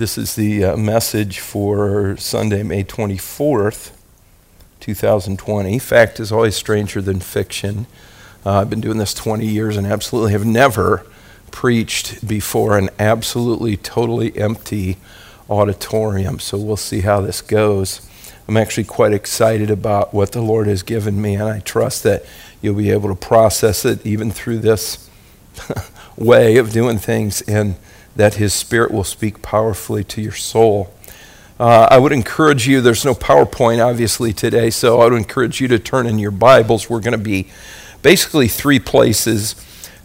This is the uh, message for Sunday, May 24th, 2020. Fact is always stranger than fiction. Uh, I've been doing this 20 years and absolutely have never preached before an absolutely, totally empty auditorium. So we'll see how this goes. I'm actually quite excited about what the Lord has given me, and I trust that you'll be able to process it even through this way of doing things. And that His Spirit will speak powerfully to your soul. Uh, I would encourage you, there's no PowerPoint obviously today, so I would encourage you to turn in your Bibles. We're going to be basically three places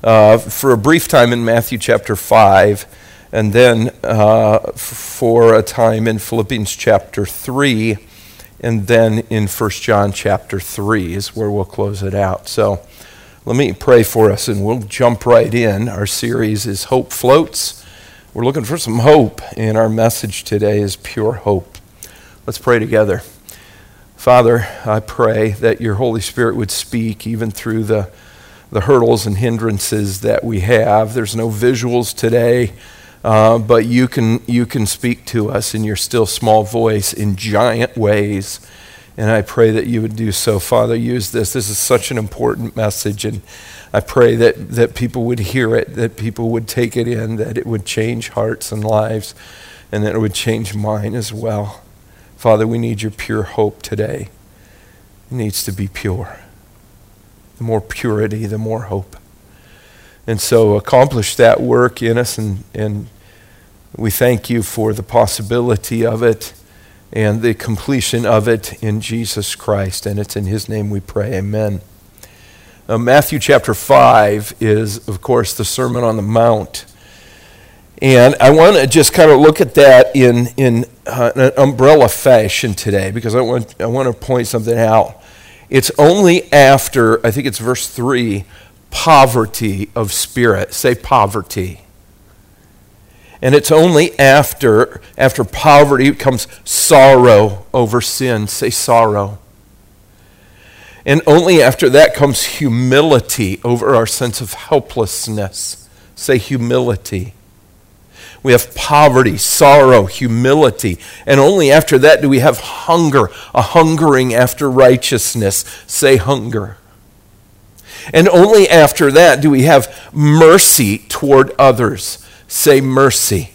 uh, for a brief time in Matthew chapter 5, and then uh, for a time in Philippians chapter 3, and then in 1 John chapter 3 is where we'll close it out. So let me pray for us and we'll jump right in. Our series is Hope Floats. We're looking for some hope, and our message today is pure hope. Let's pray together. Father, I pray that your Holy Spirit would speak even through the, the hurdles and hindrances that we have. There's no visuals today, uh, but you can, you can speak to us in your still small voice in giant ways. And I pray that you would do so. Father, use this. This is such an important message. And I pray that, that people would hear it, that people would take it in, that it would change hearts and lives, and that it would change mine as well. Father, we need your pure hope today. It needs to be pure. The more purity, the more hope. And so accomplish that work in us, and, and we thank you for the possibility of it and the completion of it in Jesus Christ. And it's in his name we pray. Amen. Uh, Matthew chapter 5 is, of course, the Sermon on the Mount. And I want to just kind of look at that in, in uh, an umbrella fashion today because I want, I want to point something out. It's only after, I think it's verse 3, poverty of spirit. Say poverty. And it's only after, after poverty comes sorrow over sin. Say sorrow. And only after that comes humility over our sense of helplessness. Say humility. We have poverty, sorrow, humility. And only after that do we have hunger, a hungering after righteousness. Say hunger. And only after that do we have mercy toward others. Say mercy.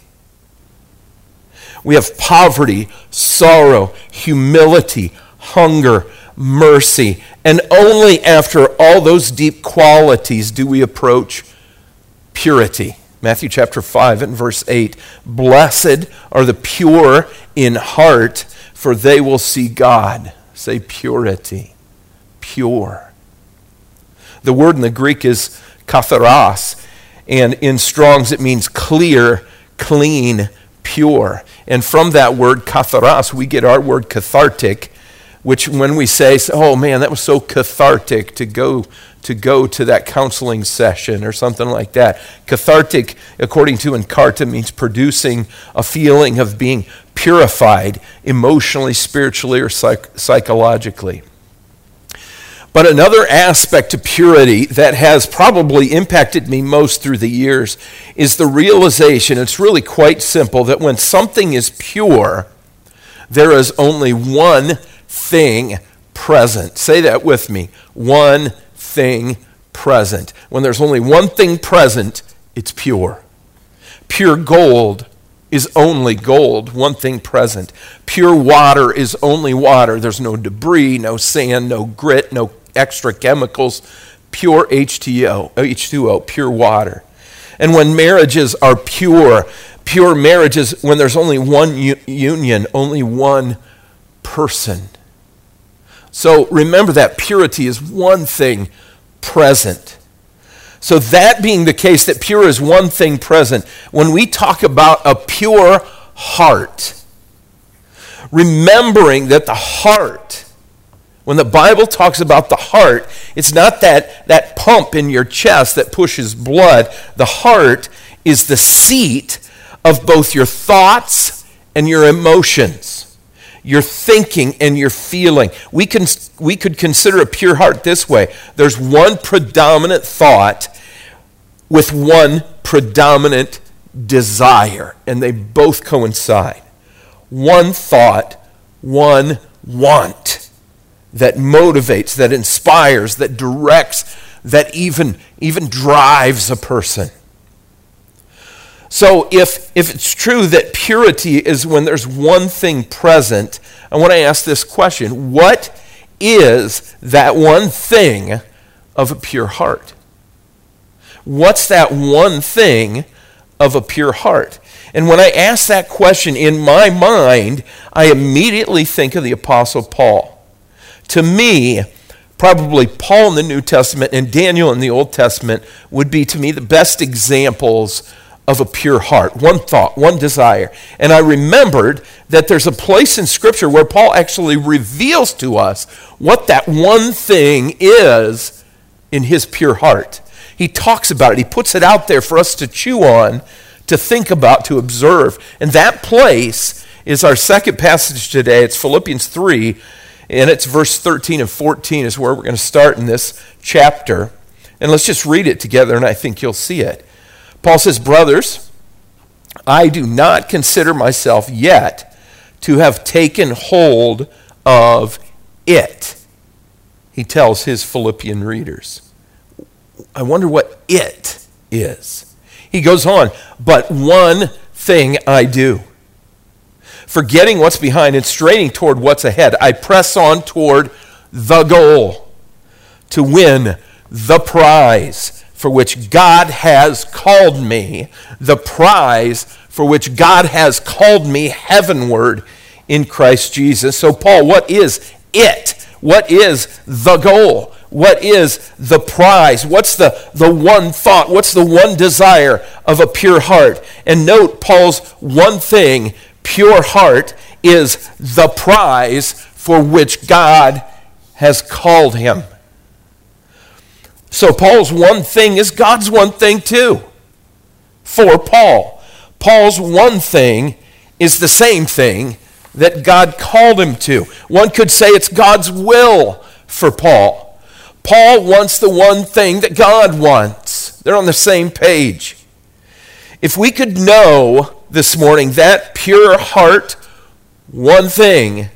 We have poverty, sorrow, humility, hunger, mercy. And only after all those deep qualities do we approach purity. Matthew chapter 5 and verse 8 Blessed are the pure in heart, for they will see God. Say purity. Pure. The word in the Greek is katharos, and in Strong's it means clear, clean, pure. And from that word katharos, we get our word cathartic, which when we say, oh man, that was so cathartic to go to go to that counseling session or something like that. Cathartic, according to Encarta, means producing a feeling of being purified emotionally, spiritually, or psych- psychologically. But another aspect to purity that has probably impacted me most through the years is the realization, it's really quite simple, that when something is pure, there is only one thing present. Say that with me. One thing present. When there's only one thing present, it's pure. Pure gold is only gold, one thing present. Pure water is only water. There's no debris, no sand, no grit, no extra chemicals. Pure H2O, H2O pure water. And when marriages are pure, pure marriages, when there's only one u- union, only one person. So remember that purity is one thing present. So, that being the case, that pure is one thing present, when we talk about a pure heart, remembering that the heart, when the Bible talks about the heart, it's not that, that pump in your chest that pushes blood. The heart is the seat of both your thoughts and your emotions your thinking and your feeling. We, can, we could consider a pure heart this way there's one predominant thought with one predominant desire, and they both coincide. One thought, one want that motivates, that inspires, that directs, that even, even drives a person. So, if, if it's true that purity is when there's one thing present, I want to ask this question What is that one thing of a pure heart? What's that one thing of a pure heart? And when I ask that question in my mind, I immediately think of the Apostle Paul. To me, probably Paul in the New Testament and Daniel in the Old Testament would be to me the best examples of a pure heart, one thought, one desire. And I remembered that there's a place in Scripture where Paul actually reveals to us what that one thing is in his pure heart. He talks about it, he puts it out there for us to chew on, to think about, to observe. And that place is our second passage today. It's Philippians 3, and it's verse 13 and 14 is where we're going to start in this chapter. And let's just read it together, and I think you'll see it. Paul says, Brothers, I do not consider myself yet to have taken hold of it. He tells his Philippian readers. I wonder what it is. He goes on, but one thing I do. Forgetting what's behind and straining toward what's ahead, I press on toward the goal to win the prize for which God has called me, the prize for which God has called me heavenward in Christ Jesus. So, Paul, what is it? What is the goal? What is the prize? What's the, the one thought? What's the one desire of a pure heart? And note Paul's one thing pure heart is the prize for which God has called him. So Paul's one thing is God's one thing too. For Paul, Paul's one thing is the same thing that God called him to. One could say it's God's will for Paul. Paul wants the one thing that God wants. They're on the same page. If we could know this morning that pure heart, one thing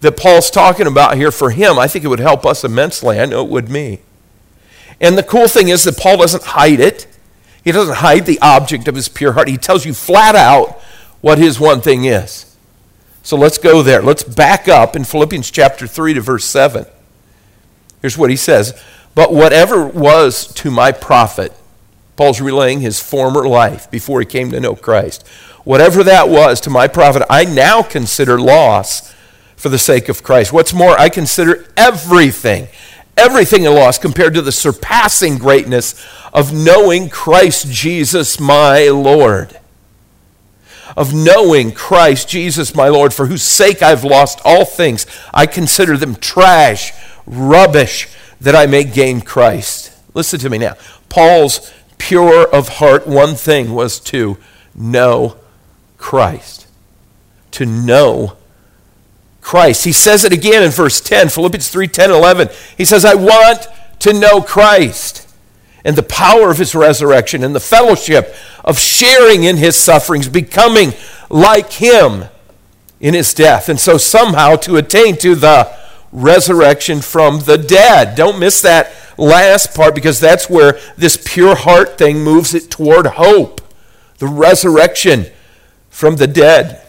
that Paul's talking about here for him, I think it would help us immensely. I know it would me. And the cool thing is that Paul doesn't hide it. He doesn't hide the object of his pure heart. He tells you flat out what his one thing is. So let's go there. Let's back up in Philippians chapter 3 to verse 7. Here's what he says But whatever was to my profit, Paul's relaying his former life before he came to know Christ. Whatever that was to my profit, I now consider loss for the sake of Christ. What's more, I consider everything everything a loss compared to the surpassing greatness of knowing Christ Jesus my Lord. Of knowing Christ Jesus my Lord, for whose sake I've lost all things. I consider them trash, rubbish, that I may gain Christ. Listen to me now. Paul's pure of heart one thing was to know Christ. To know Christ. He says it again in verse 10, Philippians 3 10 11. He says, I want to know Christ and the power of his resurrection and the fellowship of sharing in his sufferings, becoming like him in his death. And so somehow to attain to the resurrection from the dead. Don't miss that last part because that's where this pure heart thing moves it toward hope. The resurrection from the dead.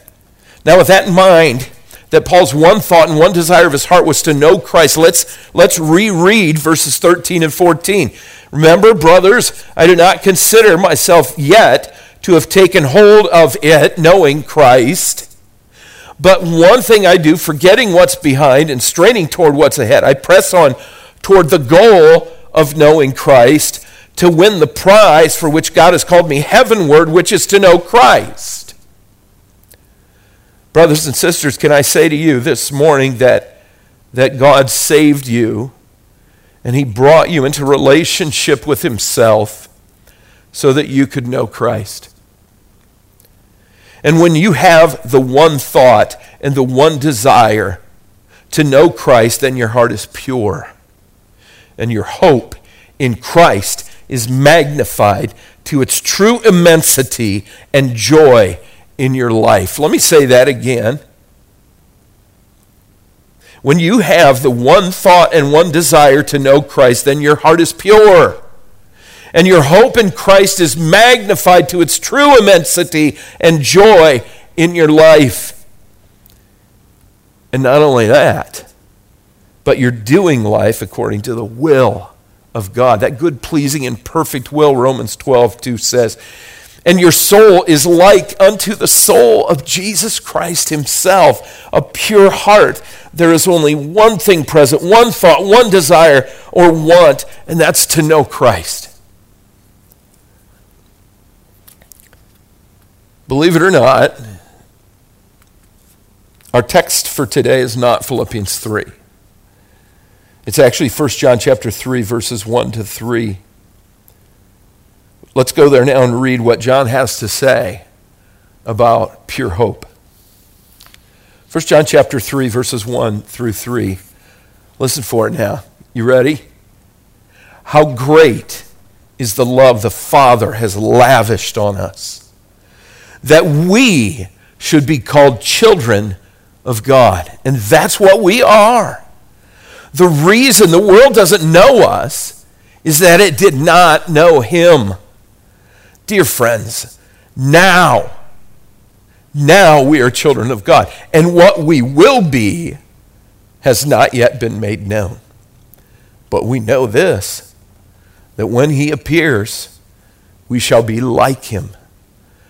Now, with that in mind, that Paul's one thought and one desire of his heart was to know Christ. Let's, let's reread verses 13 and 14. Remember, brothers, I do not consider myself yet to have taken hold of it, knowing Christ. But one thing I do, forgetting what's behind and straining toward what's ahead, I press on toward the goal of knowing Christ to win the prize for which God has called me heavenward, which is to know Christ. Brothers and sisters, can I say to you this morning that, that God saved you and He brought you into relationship with Himself so that you could know Christ? And when you have the one thought and the one desire to know Christ, then your heart is pure. And your hope in Christ is magnified to its true immensity and joy in your life. Let me say that again. When you have the one thought and one desire to know Christ, then your heart is pure. And your hope in Christ is magnified to its true immensity and joy in your life. And not only that, but you're doing life according to the will of God. That good, pleasing, and perfect will, Romans 12, 2 says. And your soul is like unto the soul of Jesus Christ Himself, a pure heart. There is only one thing present, one thought, one desire, or want, and that's to know Christ. Believe it or not, our text for today is not Philippians 3. It's actually 1 John chapter 3 verses 1 to 3. Let's go there now and read what John has to say about pure hope. 1 John chapter 3 verses 1 through 3. Listen for it now. You ready? How great is the love the Father has lavished on us that we should be called children of God. And that's what we are. The reason the world doesn't know us is that it did not know Him. Dear friends, now, now we are children of God. And what we will be has not yet been made known. But we know this that when He appears, we shall be like Him,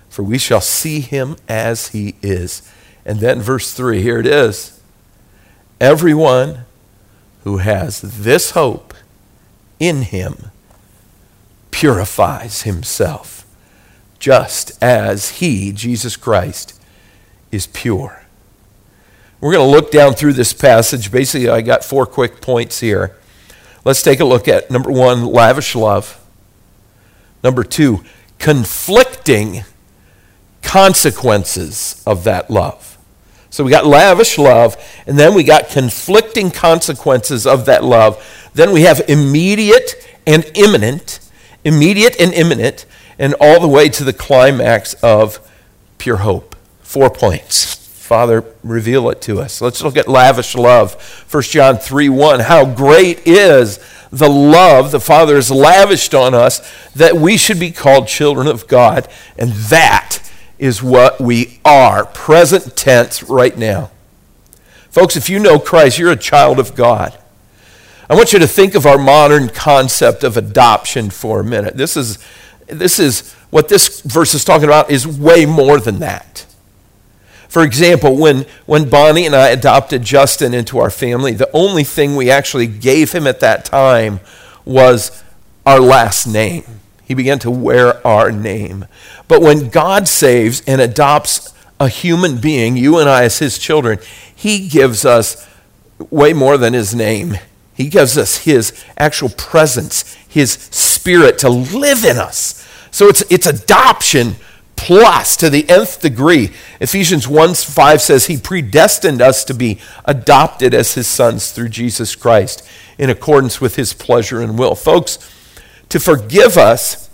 for we shall see Him as He is. And then, verse 3, here it is. Everyone who has this hope in Him purifies himself just as he, Jesus Christ, is pure. We're going to look down through this passage. Basically, I got four quick points here. Let's take a look at number one, lavish love. Number two, conflicting consequences of that love. So we got lavish love, and then we got conflicting consequences of that love. Then we have immediate and imminent, immediate and imminent, and all the way to the climax of pure hope. Four points. Father, reveal it to us. Let's look at lavish love. 1 John 3 1. How great is the love the Father has lavished on us that we should be called children of God. And that is what we are, present tense right now. Folks, if you know Christ, you're a child of God. I want you to think of our modern concept of adoption for a minute. This is this is what this verse is talking about is way more than that. For example, when, when Bonnie and I adopted Justin into our family, the only thing we actually gave him at that time was our last name. He began to wear our name. But when God saves and adopts a human being, you and I as his children, he gives us way more than his name. He gives us his actual presence, his spirit to live in us. So it's, it's adoption plus to the nth degree. Ephesians 1 5 says he predestined us to be adopted as his sons through Jesus Christ in accordance with his pleasure and will. Folks, to forgive us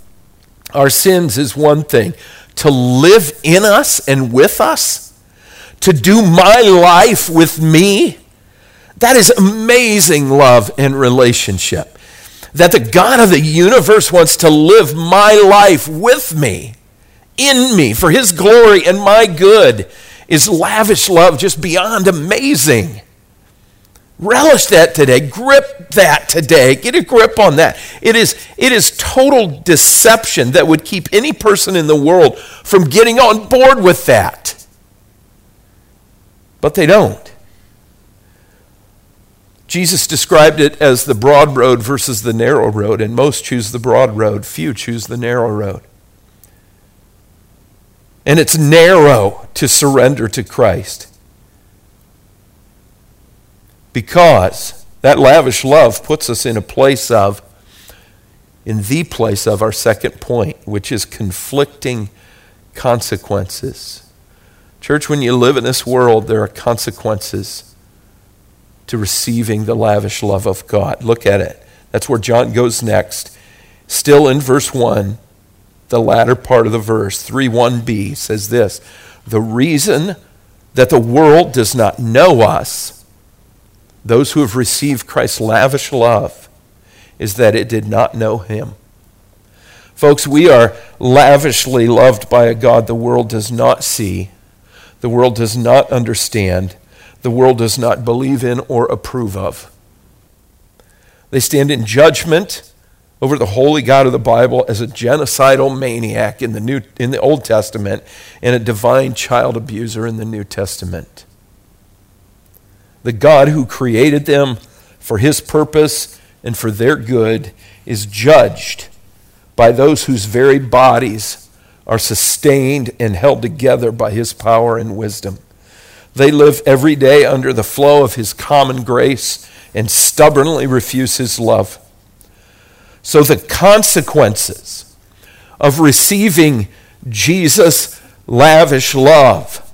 our sins is one thing, to live in us and with us, to do my life with me, that is amazing love and relationship. That the God of the universe wants to live my life with me, in me, for his glory and my good, is lavish love just beyond amazing. Relish that today. Grip that today. Get a grip on that. It is, it is total deception that would keep any person in the world from getting on board with that. But they don't. Jesus described it as the broad road versus the narrow road, and most choose the broad road, few choose the narrow road. And it's narrow to surrender to Christ. Because that lavish love puts us in a place of, in the place of our second point, which is conflicting consequences. Church, when you live in this world, there are consequences to receiving the lavish love of God. Look at it. That's where John goes next still in verse 1, the latter part of the verse, 3 1b, says this The reason that the world does not know us, those who have received Christ's lavish love, is that it did not know him. Folks, we are lavishly loved by a God the world does not see, the world does not understand, the world does not believe in or approve of. They stand in judgment over the holy God of the Bible as a genocidal maniac in the, New, in the Old Testament and a divine child abuser in the New Testament. The God who created them for his purpose and for their good is judged by those whose very bodies are sustained and held together by his power and wisdom. They live every day under the flow of his common grace and stubbornly refuse his love. So the consequences of receiving Jesus' lavish love,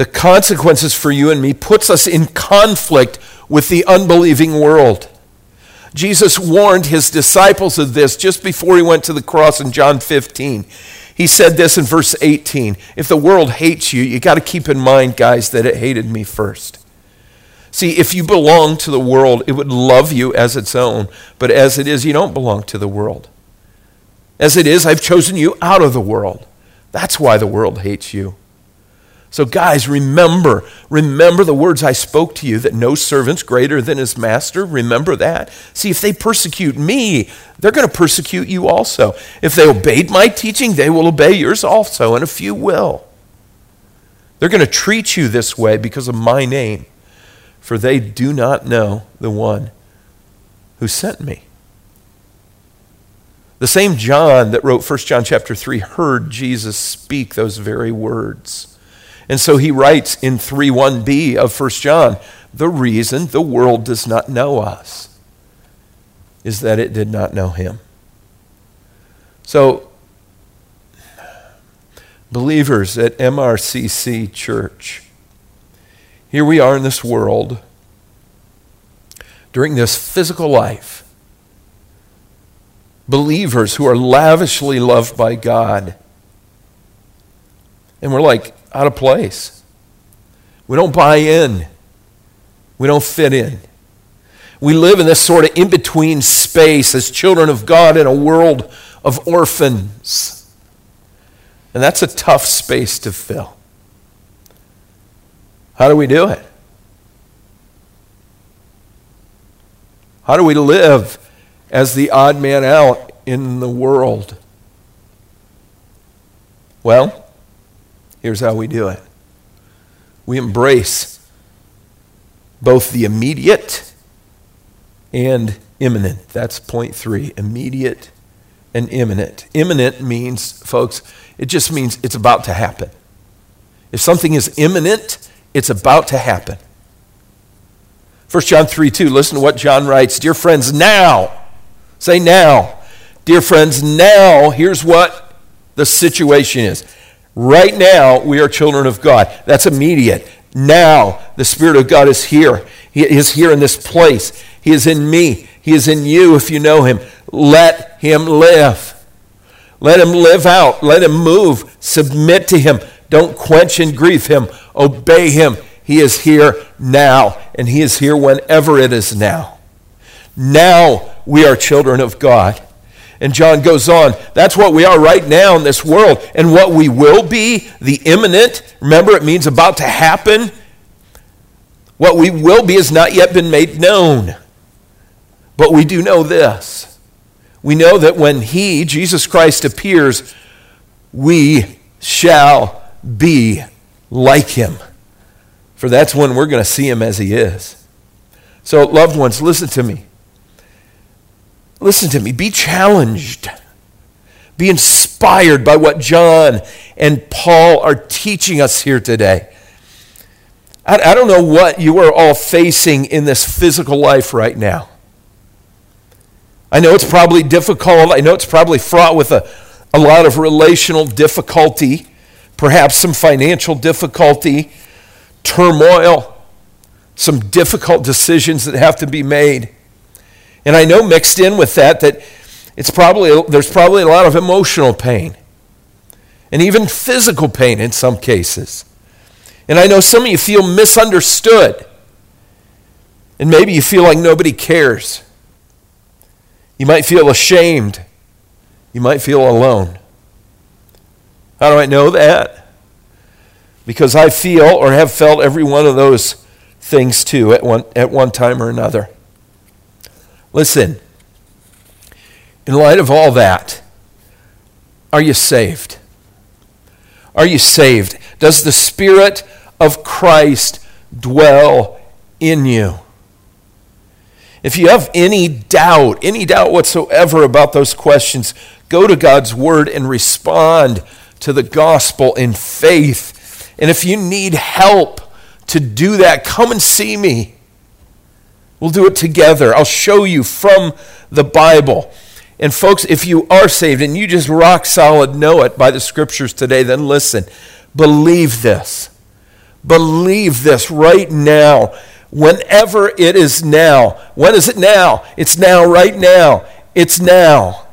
the consequences for you and me puts us in conflict with the unbelieving world. Jesus warned his disciples of this just before he went to the cross in John 15. He said this in verse 18 If the world hates you, you got to keep in mind, guys, that it hated me first. See, if you belong to the world, it would love you as its own. But as it is, you don't belong to the world. As it is, I've chosen you out of the world. That's why the world hates you. So, guys, remember, remember the words I spoke to you that no servant's greater than his master. Remember that. See, if they persecute me, they're going to persecute you also. If they obeyed my teaching, they will obey yours also, and a few will. They're going to treat you this way because of my name for they do not know the one who sent me. The same John that wrote 1 John chapter 3 heard Jesus speak those very words. And so he writes in 3 1b of 1 John, the reason the world does not know us is that it did not know him. So, believers at MRCC Church, here we are in this world during this physical life. Believers who are lavishly loved by God. And we're like out of place. We don't buy in. We don't fit in. We live in this sort of in between space as children of God in a world of orphans. And that's a tough space to fill. How do we do it? How do we live as the odd man out in the world? Well, here's how we do it we embrace both the immediate and imminent. That's point three immediate and imminent. Imminent means, folks, it just means it's about to happen. If something is imminent, it's about to happen. 1 John 3 2, listen to what John writes. Dear friends, now, say now. Dear friends, now, here's what the situation is. Right now, we are children of God. That's immediate. Now, the Spirit of God is here. He is here in this place. He is in me. He is in you if you know Him. Let Him live. Let Him live out. Let Him move. Submit to Him. Don't quench and grieve him. Obey him. He is here now, and he is here whenever it is now. Now we are children of God. And John goes on, that's what we are right now in this world. And what we will be, the imminent, remember it means about to happen. What we will be has not yet been made known. But we do know this. We know that when He, Jesus Christ, appears, we shall be like him. For that's when we're going to see him as he is. So, loved ones, listen to me. Listen to me. Be challenged. Be inspired by what John and Paul are teaching us here today. I, I don't know what you are all facing in this physical life right now. I know it's probably difficult. I know it's probably fraught with a, a lot of relational difficulty perhaps some financial difficulty, turmoil, some difficult decisions that have to be made. And I know mixed in with that that It's probably, there's probably a lot of emotional pain and even physical pain in some cases. And I know some of you feel misunderstood. And maybe you feel like nobody cares. You might feel ashamed. You might feel alone. How do I know that? Because I feel or have felt every one of those things too at one, at one time or another. Listen, in light of all that, are you saved? Are you saved? Does the Spirit of Christ dwell in you? If you have any doubt, any doubt whatsoever about those questions, go to God's Word and respond to the gospel in faith. And if you need help to do that, come and see me. We'll do it together. I'll show you from the Bible. And folks, if you are saved and you just rock solid know it by the scriptures today, then listen. Believe this. Believe this right now. Whenever it is now. When is it now? It's now, right now. It's now.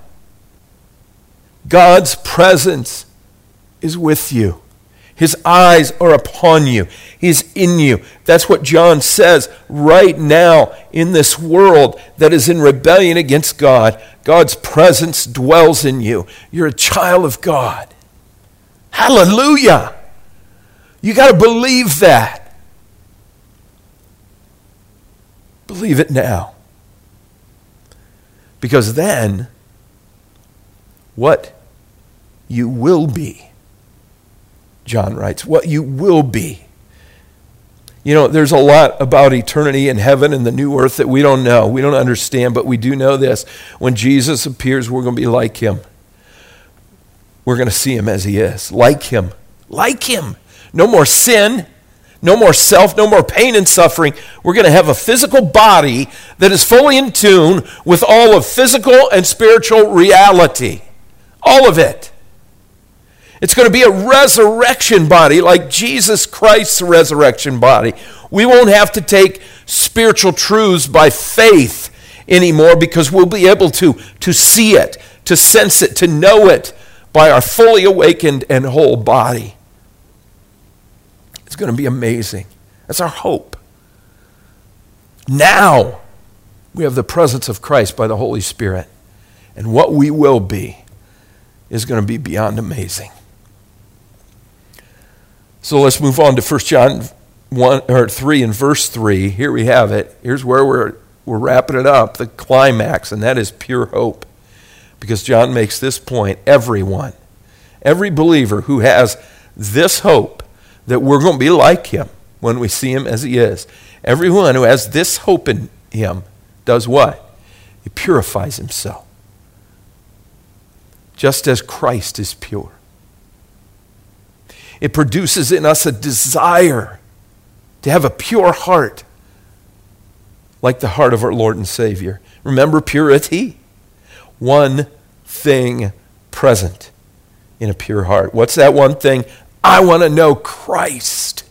God's presence is with you. His eyes are upon you. He's in you. That's what John says right now in this world that is in rebellion against God. God's presence dwells in you. You're a child of God. Hallelujah. You got to believe that. Believe it now. Because then, what you will be John writes, what you will be. You know, there's a lot about eternity and heaven and the new earth that we don't know. We don't understand, but we do know this. When Jesus appears, we're going to be like him. We're going to see him as he is, like him. Like him. No more sin, no more self, no more pain and suffering. We're going to have a physical body that is fully in tune with all of physical and spiritual reality. All of it. It's going to be a resurrection body like Jesus Christ's resurrection body. We won't have to take spiritual truths by faith anymore because we'll be able to, to see it, to sense it, to know it by our fully awakened and whole body. It's going to be amazing. That's our hope. Now we have the presence of Christ by the Holy Spirit. And what we will be is going to be beyond amazing. So let's move on to 1 John 1 or 3 and verse 3. Here we have it. Here's where we're we're wrapping it up, the climax, and that is pure hope. Because John makes this point everyone, every believer who has this hope that we're going to be like him when we see him as he is, everyone who has this hope in him does what? He purifies himself. Just as Christ is pure. It produces in us a desire to have a pure heart, like the heart of our Lord and Savior. Remember purity? One thing present in a pure heart. What's that one thing? I want to know Christ.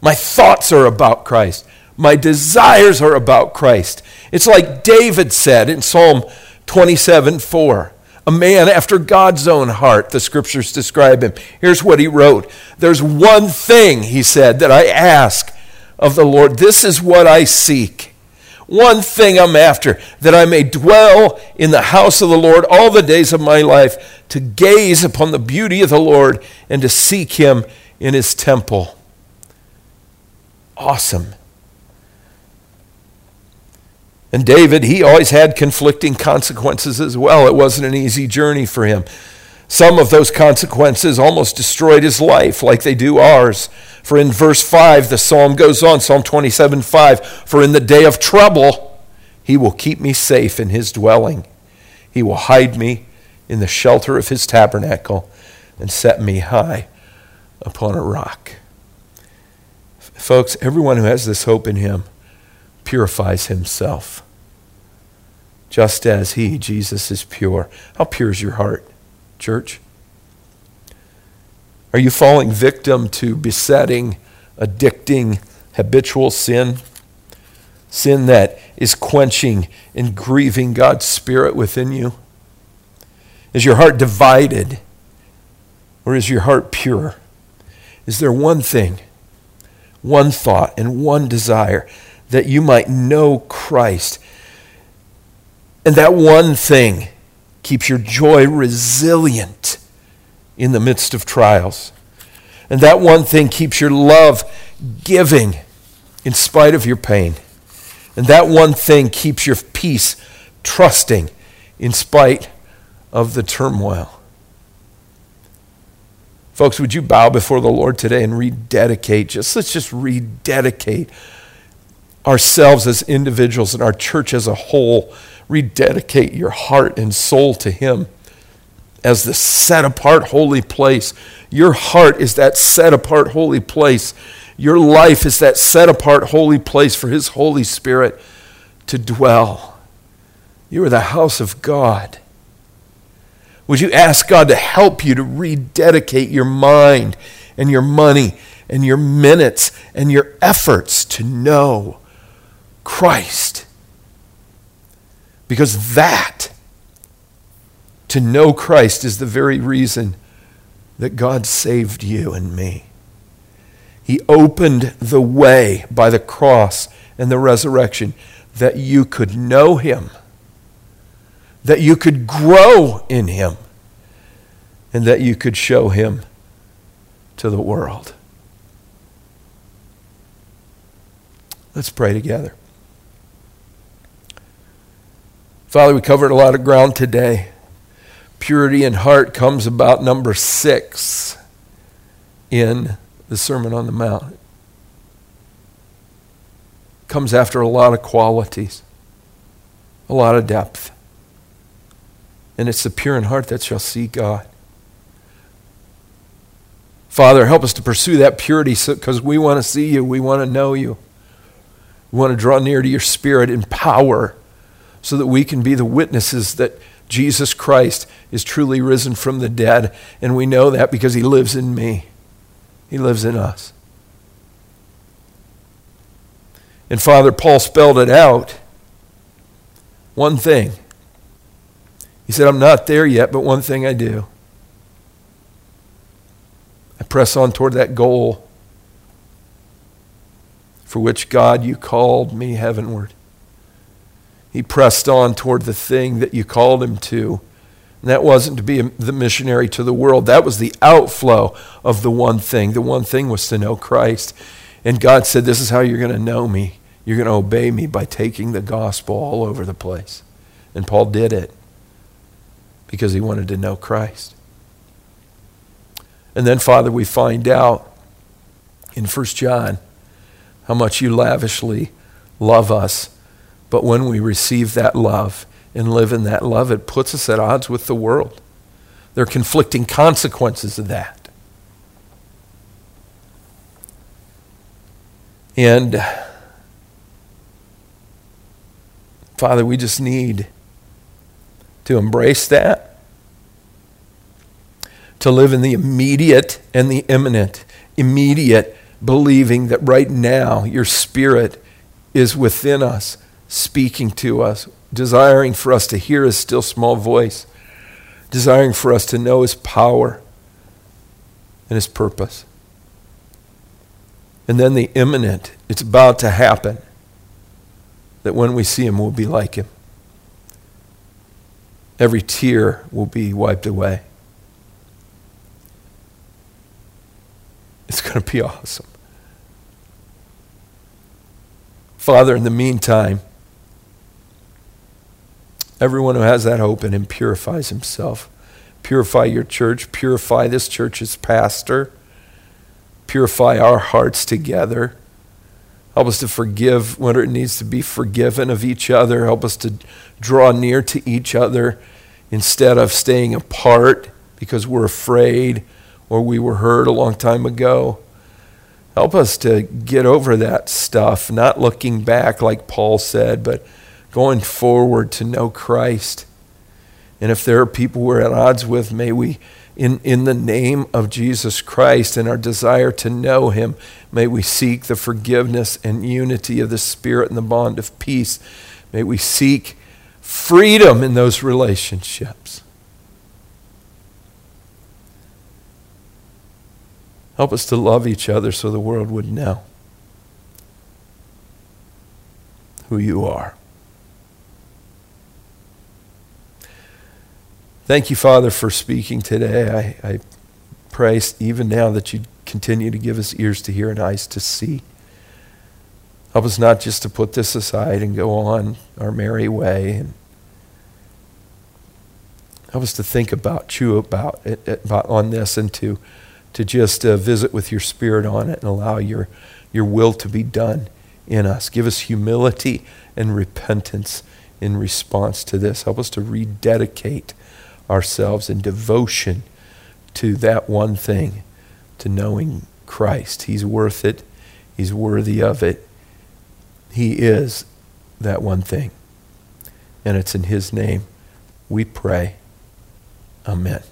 My thoughts are about Christ. My desires are about Christ. It's like David said in Psalm 27 4 a man after God's own heart, the scriptures describe him. Here's what he wrote There's one thing, he said, that I ask of the Lord. This is what I seek. One thing I'm after, that I may dwell in the house of the Lord all the days of my life, to gaze upon the beauty of the Lord and to seek him in his temple. Awesome. And David, he always had conflicting consequences as well. It wasn't an easy journey for him. Some of those consequences almost destroyed his life, like they do ours. For in verse 5, the psalm goes on Psalm 27 5 For in the day of trouble, he will keep me safe in his dwelling. He will hide me in the shelter of his tabernacle and set me high upon a rock. Folks, everyone who has this hope in him, purifies himself. Just as he, Jesus, is pure. How pure is your heart, church? Are you falling victim to besetting, addicting, habitual sin? Sin that is quenching and grieving God's Spirit within you? Is your heart divided or is your heart pure? Is there one thing, one thought, and one desire that you might know Christ? And that one thing keeps your joy resilient in the midst of trials. And that one thing keeps your love giving in spite of your pain. And that one thing keeps your peace trusting in spite of the turmoil. Folks, would you bow before the Lord today and rededicate? Just let's just rededicate ourselves as individuals and our church as a whole. Rededicate your heart and soul to Him as the set apart holy place. Your heart is that set apart holy place. Your life is that set apart holy place for His Holy Spirit to dwell. You are the house of God. Would you ask God to help you to rededicate your mind and your money and your minutes and your efforts to know Christ? Because that, to know Christ, is the very reason that God saved you and me. He opened the way by the cross and the resurrection that you could know Him that you could grow in Him and that you could show Him to the world. Let's pray together. Father, we covered a lot of ground today. Purity in heart comes about number six in the Sermon on the Mount. Comes after a lot of qualities, a lot of depth. And it's the pure in heart that shall see God. Father, help us to pursue that purity because we want to see you. We want to know you. We want to draw near to your spirit in power so that we can be the witnesses that Jesus Christ is truly risen from the dead. And we know that because he lives in me, he lives in us. And Father, Paul spelled it out. One thing he said, I'm not there yet, but one thing I do. I press on toward that goal for which, God, you called me heavenward. He pressed on toward the thing that you called him to. And that wasn't to be the missionary to the world. That was the outflow of the one thing. The one thing was to know Christ. And God said, This is how you're going to know me. You're going to obey me by taking the gospel all over the place. And Paul did it because he wanted to know Christ. And then, Father, we find out in 1 John how much you lavishly love us. But when we receive that love and live in that love, it puts us at odds with the world. There are conflicting consequences of that. And, Father, we just need to embrace that, to live in the immediate and the imminent. Immediate, believing that right now your Spirit is within us, speaking to us, desiring for us to hear His still small voice, desiring for us to know His power and His purpose. And then the imminent, it's about to happen that when we see Him, we'll be like Him every tear will be wiped away. It's going to be awesome. Father, in the meantime, everyone who has that hope in him purifies himself. Purify your church, purify this church's pastor, purify our hearts together. Help us to forgive when it needs to be forgiven of each other. Help us to draw near to each other instead of staying apart because we're afraid or we were hurt a long time ago. Help us to get over that stuff, not looking back like Paul said, but going forward to know Christ. And if there are people we're at odds with, may we in, in the name of Jesus Christ and our desire to know him, may we seek the forgiveness and unity of the Spirit and the bond of peace. May we seek freedom in those relationships. Help us to love each other so the world would know who you are. Thank you, Father, for speaking today. I, I pray even now that you continue to give us ears to hear and eyes to see. Help us not just to put this aside and go on our merry way. And help us to think about, chew about, about on this, and to, to just uh, visit with your Spirit on it and allow your, your will to be done in us. Give us humility and repentance in response to this. Help us to rededicate ourselves in devotion to that one thing, to knowing Christ. He's worth it, He's worthy of it. He is that one thing. And it's in His name we pray. Amen.